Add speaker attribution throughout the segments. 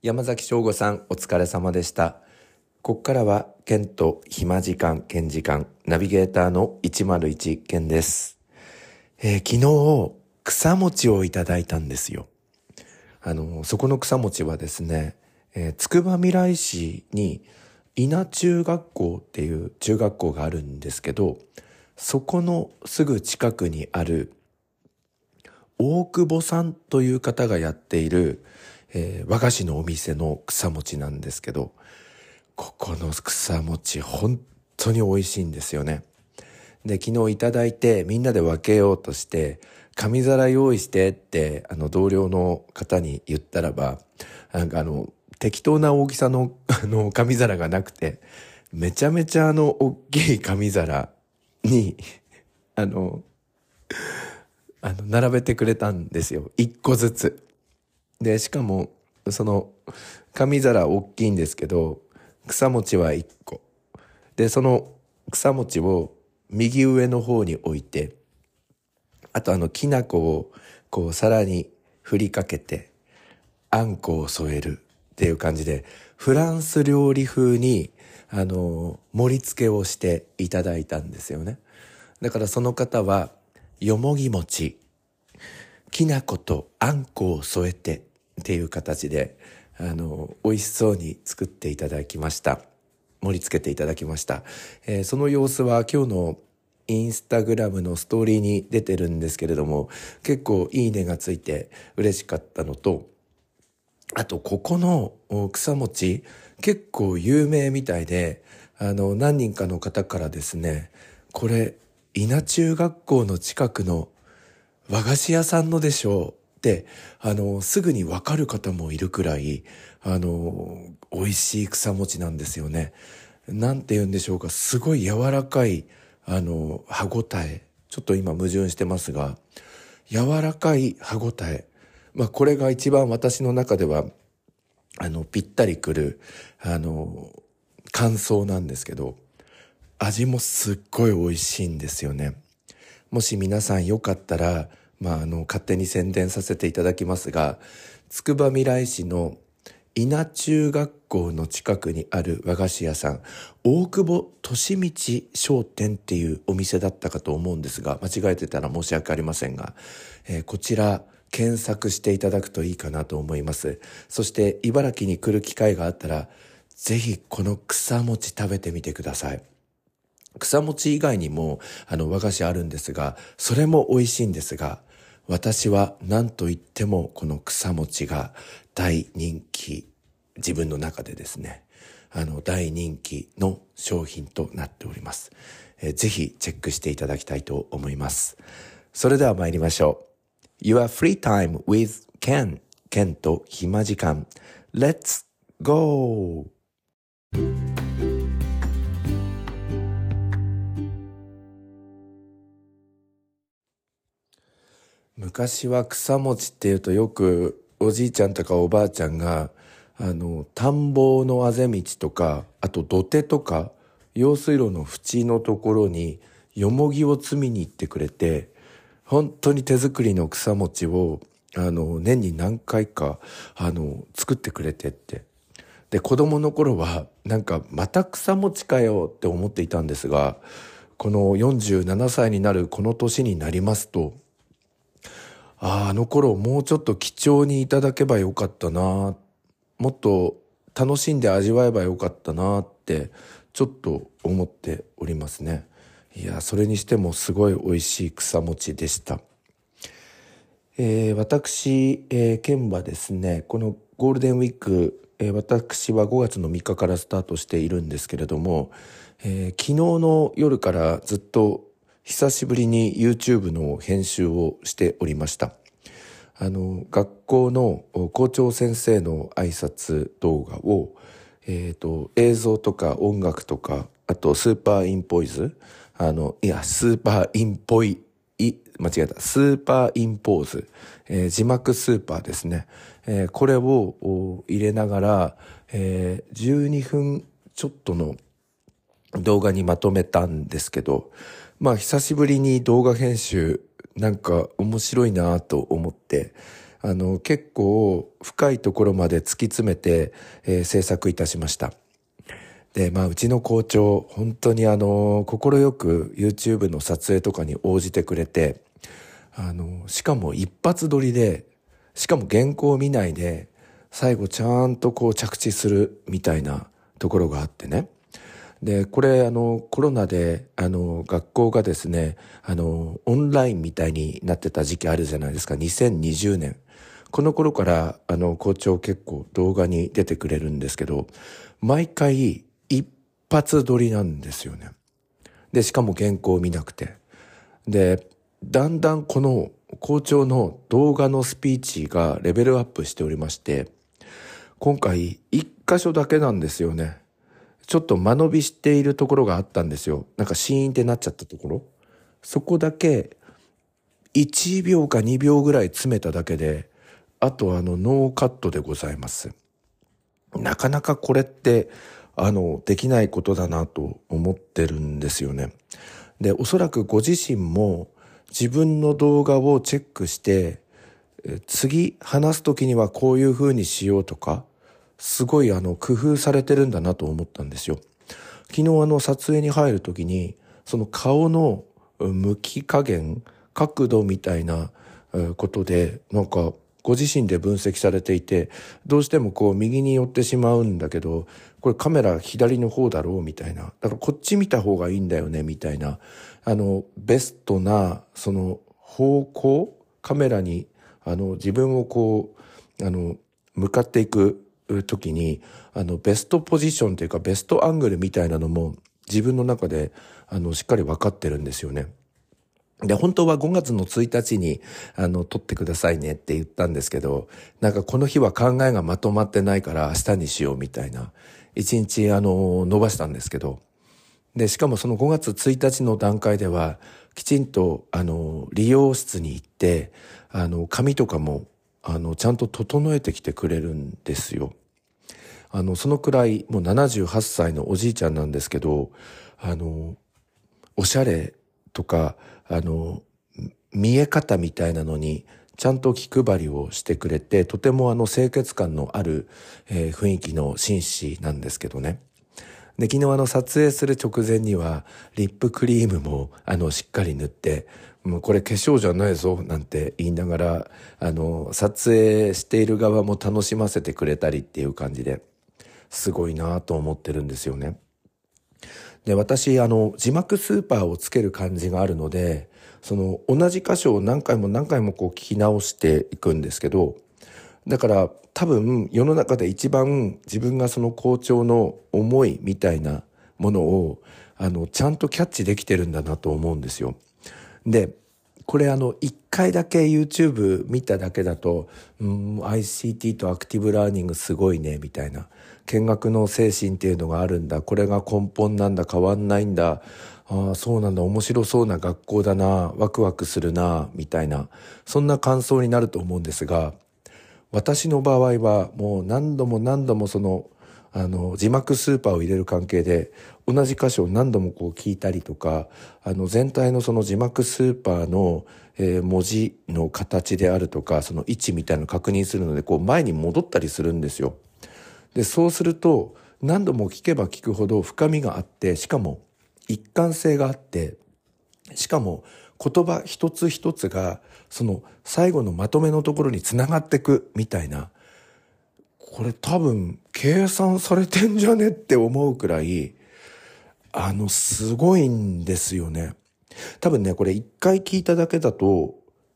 Speaker 1: 山崎翔吾さんお疲れ様でした。ここからは、ケンと暇時間、ケン時間、ナビゲーターの101ケンです。えー、昨日、草餅をいただいたんですよ。あの、そこの草餅はですね、えー、つくばみらい市に稲中学校っていう中学校があるんですけど、そこのすぐ近くにある大久保さんという方がやっている、えー、和菓子のお店の草餅なんですけど、ここの草餅本当に美味しいんですよね。で、昨日いただいてみんなで分けようとして、紙皿用意してってあの同僚の方に言ったらば、なんかあの、適当な大きさの あの紙皿がなくて、めちゃめちゃあの大きい紙皿に、あの、あの、並べてくれたんですよ。一個ずつ。で、しかも、その、紙皿大きいんですけど、草餅は一個。で、その草餅を右上の方に置いて、あとあの、きな粉をこう皿に振りかけて、あんこを添えるっていう感じで、フランス料理風に、あの、盛り付けをしていただいたんですよね。だからその方は、よもぎ餅、きな粉とあんこを添えてっていう形で、あの、美味しそうに作っていただきました。盛り付けていただきました。えー、その様子は今日のインスタグラムのストーリーに出てるんですけれども、結構いいねがついて嬉しかったのと、あと、ここの草餅、結構有名みたいで、あの、何人かの方からですね、これ、稲中学校の近くの和菓子屋さんのでしょう、あの、すぐにわかる方もいるくらい、あの、美味しい草餅なんですよね。なんて言うんでしょうか、すごい柔らかい、あの、歯ごたえ。ちょっと今矛盾してますが、柔らかい歯ごたえ。まあ、これが一番私の中では、あの、ぴったりくる、あの、感想なんですけど、味もすっごい美味しいんですよね。もし皆さんよかったら、まあ、あの、勝手に宣伝させていただきますが、つくばみらい市の稲中学校の近くにある和菓子屋さん、大久保利道商店っていうお店だったかと思うんですが、間違えてたら申し訳ありませんが、えー、こちら、検索していただくといいかなと思います。そして茨城に来る機会があったら、ぜひこの草餅食べてみてください。草餅以外にもあの和菓子あるんですが、それも美味しいんですが、私は何と言ってもこの草餅が大人気、自分の中でですね、あの大人気の商品となっております。えー、ぜひチェックしていただきたいと思います。それでは参りましょう。Your free time with Ken. Ken と暇時間。Let's go! 昔は草餅っていうとよくおじいちゃんとかおばあちゃんが、あの、田んぼのあぜ道とか、あと土手とか、用水路の縁のところに、よもぎを積みに行ってくれて、本当に手作りの草餅を、あの、年に何回か、あの、作ってくれてって。で、子供の頃は、なんか、また草餅かよって思っていたんですが、この47歳になるこの年になりますと、ああ、あの頃もうちょっと貴重にいただけばよかったな、もっと楽しんで味わえばよかったなって、ちょっと思っておりますね。いや、それにしてもすごい美味しい草餅でした。えー、私、えー、県はですね、このゴールデンウィーク、えー、私は5月の3日からスタートしているんですけれども、えー、昨日の夜からずっと久しぶりに YouTube の編集をしておりました。あの、学校の校長先生の挨拶動画を、えっ、ー、と、映像とか音楽とか、あとスーパーインポイズ、あの、いや、スーパーインポイ、い、間違えた、スーパーインポーズ、えー、字幕スーパーですね。えー、これを入れながら、えー、12分ちょっとの動画にまとめたんですけど、まあ久しぶりに動画編集なんか面白いなと思って、あの、結構深いところまで突き詰めて、えー、制作いたしました。で、まあ、うちの校長、本当にあの、快く YouTube の撮影とかに応じてくれて、あの、しかも一発撮りで、しかも原稿を見ないで、最後ちゃんとこう着地するみたいなところがあってね。で、これあのコロナであの学校がですね、あのオンラインみたいになってた時期あるじゃないですか。2020年。この頃からあの校長結構動画に出てくれるんですけど、毎回一発撮りなんですよね。で、しかも原稿を見なくて。で、だんだんこの校長の動画のスピーチがレベルアップしておりまして、今回一箇所だけなんですよね。ちょっと間延びしているところがあったんですよ。なんかシーンってなっちゃったところ。そこだけ1秒か2秒ぐらい詰めただけで、あとあのノーカットでございます。なかなかこれってあのできないことだなと思ってるんですよね。で、おそらくご自身も自分の動画をチェックして、次話す時にはこういう風にしようとか、すごいあの工夫されてるんだなと思ったんですよ。昨日あの撮影に入る時に、その顔の向き加減、角度みたいなことで、なんかご自身で分析されていて、どうしてもこう右に寄ってしまうんだけど、これカメラ左の方だろうみたいな。だからこっち見た方がいいんだよねみたいな。あの、ベストな、その方向、カメラに、あの、自分をこう、あの、向かっていく時に、あの、ベストポジションというか、ベストアングルみたいなのも、自分の中で、あの、しっかり分かってるんですよね。で、本当は5月の1日に、あの、撮ってくださいねって言ったんですけど、なんかこの日は考えがまとまってないから明日にしようみたいな、1日、あの、伸ばしたんですけど、で、しかもその5月1日の段階では、きちんと、あの、理容室に行って、あの、髪とかもあの、ちゃんと整えてきてくれるんですよ。あの、そのくらい、もう78歳のおじいちゃんなんですけど、あの、おしゃれとか、あの、見え方みたいなのに、ちゃんと気配りをしてくれて、とてもあの清潔感のある、えー、雰囲気の紳士なんですけどね。で、昨日あの撮影する直前には、リップクリームもあのしっかり塗って、もうこれ化粧じゃないぞなんて言いながら、あの、撮影している側も楽しませてくれたりっていう感じで、すごいなと思ってるんですよね。で、私、あの、字幕スーパーをつける感じがあるので、その、同じ箇所を何回も何回もこう聞き直していくんですけど、だから多分世の中で一番自分がその校長の思いみたいなものを、あの、ちゃんとキャッチできてるんだなと思うんですよ。で、これあの、一回だけ YouTube 見ただけだと、うん、ICT とアクティブラーニングすごいね、みたいな。見学の精神っていうのがあるんだ。これが根本なんだ。変わんないんだ。ああ、そうなんだ。面白そうな学校だな。ワクワクするな。みたいな。そんな感想になると思うんですが、私の場合はもう何度も何度もその、あの、字幕スーパーを入れる関係で、同じ箇所を何度もこう聞いたりとか、あの、全体のその字幕スーパーの、えー、文字の形であるとか、その位置みたいなのを確認するので、こう前に戻ったりするんですよ。で、そうすると、何度も聞けば聞くほど深みがあって、しかも一貫性があって、しかも言葉一つ一つが、その最後のまとめのところにつながってくみたいな、これ多分計算されてんじゃねって思うくらい、あの、すごいんですよね。多分ね、これ一回聞いただけだと、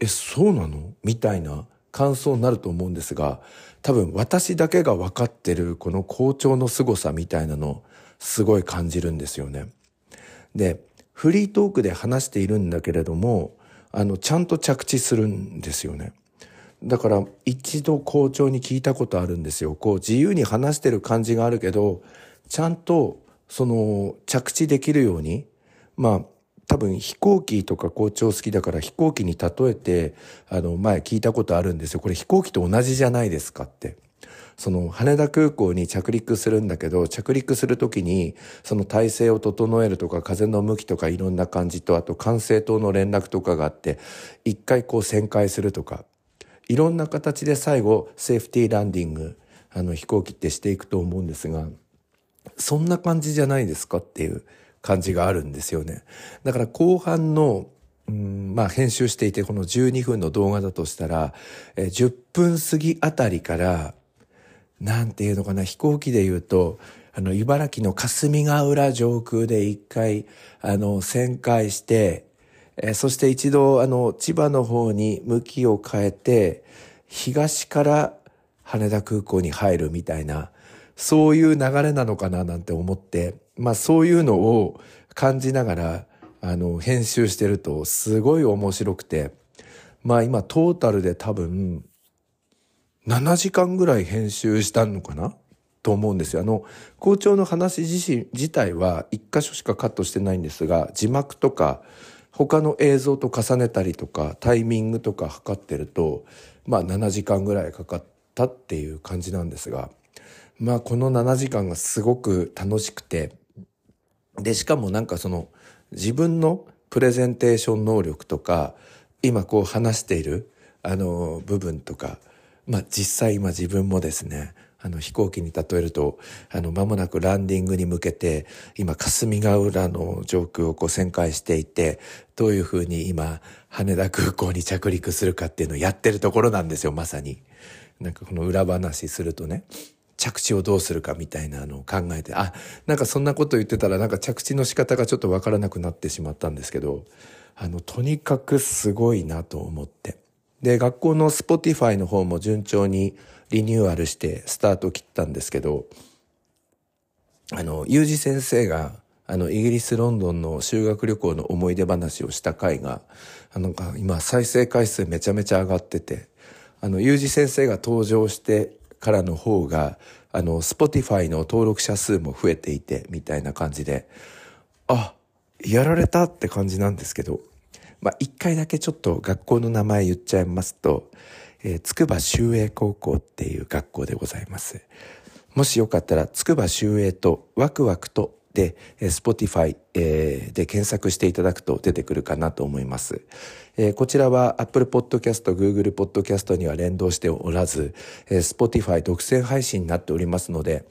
Speaker 1: え、そうなの？みたいな感想になると思うんですが、多分私だけが分かってるこの校長の凄さみたいなの、すごい感じるんですよね。で、フリートークで話しているんだけれども、あの、ちゃんと着地するんですよね。だから一度校長に聞いたことあるんですよ。こう自由に話してる感じがあるけど、ちゃんとその着地できるように、まあ多分飛行機とか校長好きだから飛行機に例えて、あの前聞いたことあるんですよ。これ飛行機と同じじゃないですかって。その羽田空港に着陸するんだけど、着陸するときに、その体勢を整えるとか、風の向きとかいろんな感じと、あと管制塔の連絡とかがあって、一回こう旋回するとか、いろんな形で最後セーフティーランディングあの飛行機ってしていくと思うんですがそんな感じじゃないですかっていう感じがあるんですよね。だから後半のうんまあ編集していてこの12分の動画だとしたら、え10分過ぎあたりからなんていうのかな飛行機で言うとあの茨城の霞ヶ浦上空で一回あの旋回してえ、そして一度あの千葉の方に向きを変えて東から羽田空港に入るみたいなそういう流れなのかななんて思ってまあそういうのを感じながらあの編集してるとすごい面白くて。まあ今トータルで多分7時間ぐらい編集したのかな？と思うんですよ。あの、校長の話自身、自体は一箇所しかカットしてないんですが、字幕とか、他の映像と重ねたりとかタイミングとか測ってるとまあ7時間ぐらいかかったっていう感じなんですが。まあこの7時間がすごく楽しくてでしかもなんかその自分のプレゼンテーション能力とか今こう話しているあの部分とかまあ実際今自分もですねあの飛行機に例えると、あの、間もなくランディングに向けて、今、霞ヶ浦の上空をこう旋回していて、どういうふうに今、羽田空港に着陸するかっていうのをやってるところなんですよ、まさに。なんかこの裏話するとね。着地をどうするかみたいなのを考えて、あ、なんかそんなこと言ってたらなんか着地の仕方がちょっとわからなくなってしまったんですけど、あの、とにかくすごいなと思って。で、学校の Spotify の方も順調にリニューアルしてスタート切ったんですけど、あの、ゆうじ先生が、あの、イギリス・ロンドンの修学旅行の思い出話をした回が、あの、今、再生回数めちゃめちゃ上がってて、あの、ゆうじ先生が登場してからの方が、あの、 Spotify の登録者数も増えていて、みたいな感じで、あ、やられたって感じなんですけど、まあ、一回だけちょっと学校の名前言っちゃいますと、えー、筑波修英高校っていう学校でございます。もしよかったら、筑波修英とワクワクとで、Spotify、えー、で検索していただくと出てくるかなと思います。えー、こちらは Apple Podcast、Google Podcast には連動しておらず、えー、Spotify 独占配信になっておりますので、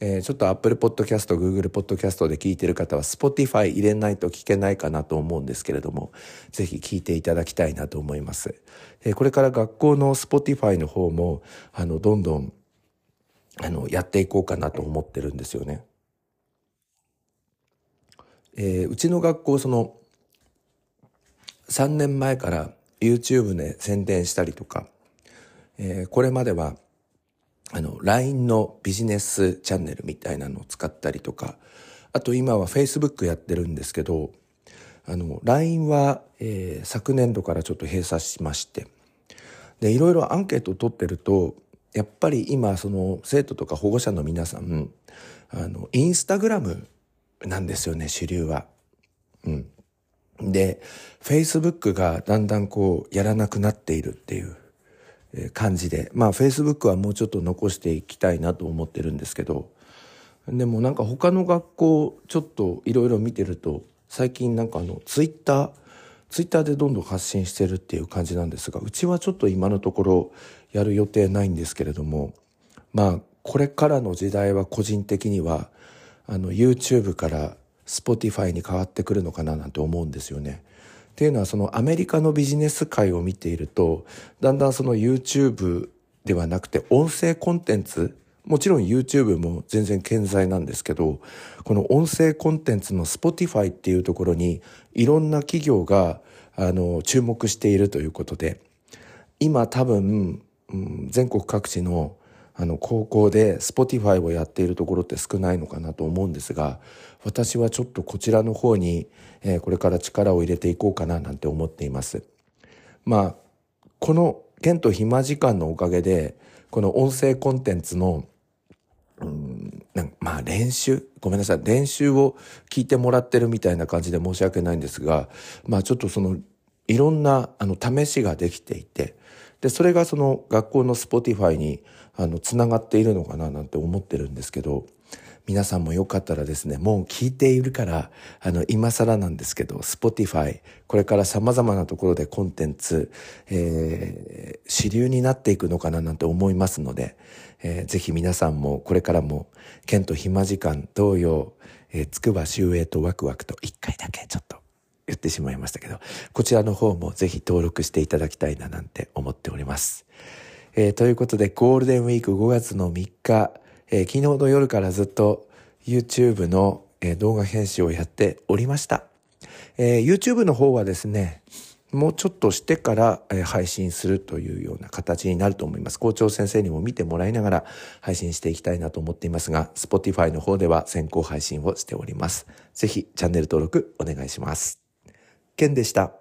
Speaker 1: えー、ちょっと Apple Podcast、Google Podcast で聞いてる方は Spotify 入れないと聞けないかなと思うんですけれども、ぜひ聞いていただきたいなと思います。えー、これから学校の Spotify の方も、あの、どんどん、あの、やっていこうかなと思ってるんですよね。えー、うちの学校、その、3年前から YouTube で宣伝したりとか、えー、これまではあの、LINE のビジネスチャンネルみたいなのを使ったりとか、あと今は Facebook やってるんですけど、あの、LINE は、えー、昨年度からちょっと閉鎖しまして、で、いろいろアンケートを取ってると、やっぱり今、その、生徒とか保護者の皆さん、あの、インスタグラムなんですよね、主流は。うん。で、Facebook がだんだんこう、やらなくなっているっていう。感じでまあ Facebook はもうちょっと残していきたいなと思ってるんですけどでもなんか他の学校ちょっといろいろ見てると最近なんかあのツイッターツイッターでどんどん発信してるっていう感じなんですがうちはちょっと今のところやる予定ないんですけれどもまあこれからの時代は個人的にはあの YouTube から Spotify に変わってくるのかななんて思うんですよね。っていうのはそのアメリカのビジネス界を見ているとだんだんその YouTube ではなくて音声コンテンツもちろん YouTube も全然健在なんですけどこの音声コンテンツの Spotify っていうところにいろんな企業があの注目しているということで今多分、うん、全国各地のあの高校で Spotify をやっているところって少ないのかなと思うんですが私はちょっとこちらの方に、えー、これから力を入れていこうかななんて思っています。まあこの剣と暇時間のおかげでこの音声コンテンツのうんなんまあ練習？ごめんなさい練習を聞いてもらってるみたいな感じで申し訳ないんですがまあちょっとそのいろんなあの試しができていてでそれがその学校の Spotify にあのつながっているのかななんて思ってるんですけど皆さんもよかったらですね、もう聞いているから、あの、今更なんですけど、Spotify、これから様々なところでコンテンツ、えー、主流になっていくのかななんて思いますので、えー、ぜひ皆さんもこれからも、剣と暇時間同様、えー、つくば周営とワクワクと一回だけちょっと言ってしまいましたけど、こちらの方もぜひ登録していただきたいななんて思っております。えー、ということで、ゴールデンウィーク5月の3日、えー、昨日の夜からずっと YouTube の、えー、動画編集をやっておりました。え、YouTube の方はですね、もうちょっとしてから、配信するというような形になると思います。校長先生にも見てもらいながら配信していきたいなと思っていますが、Spotify の方では先行配信をしております。ぜひチャンネル登録お願いします。健でした。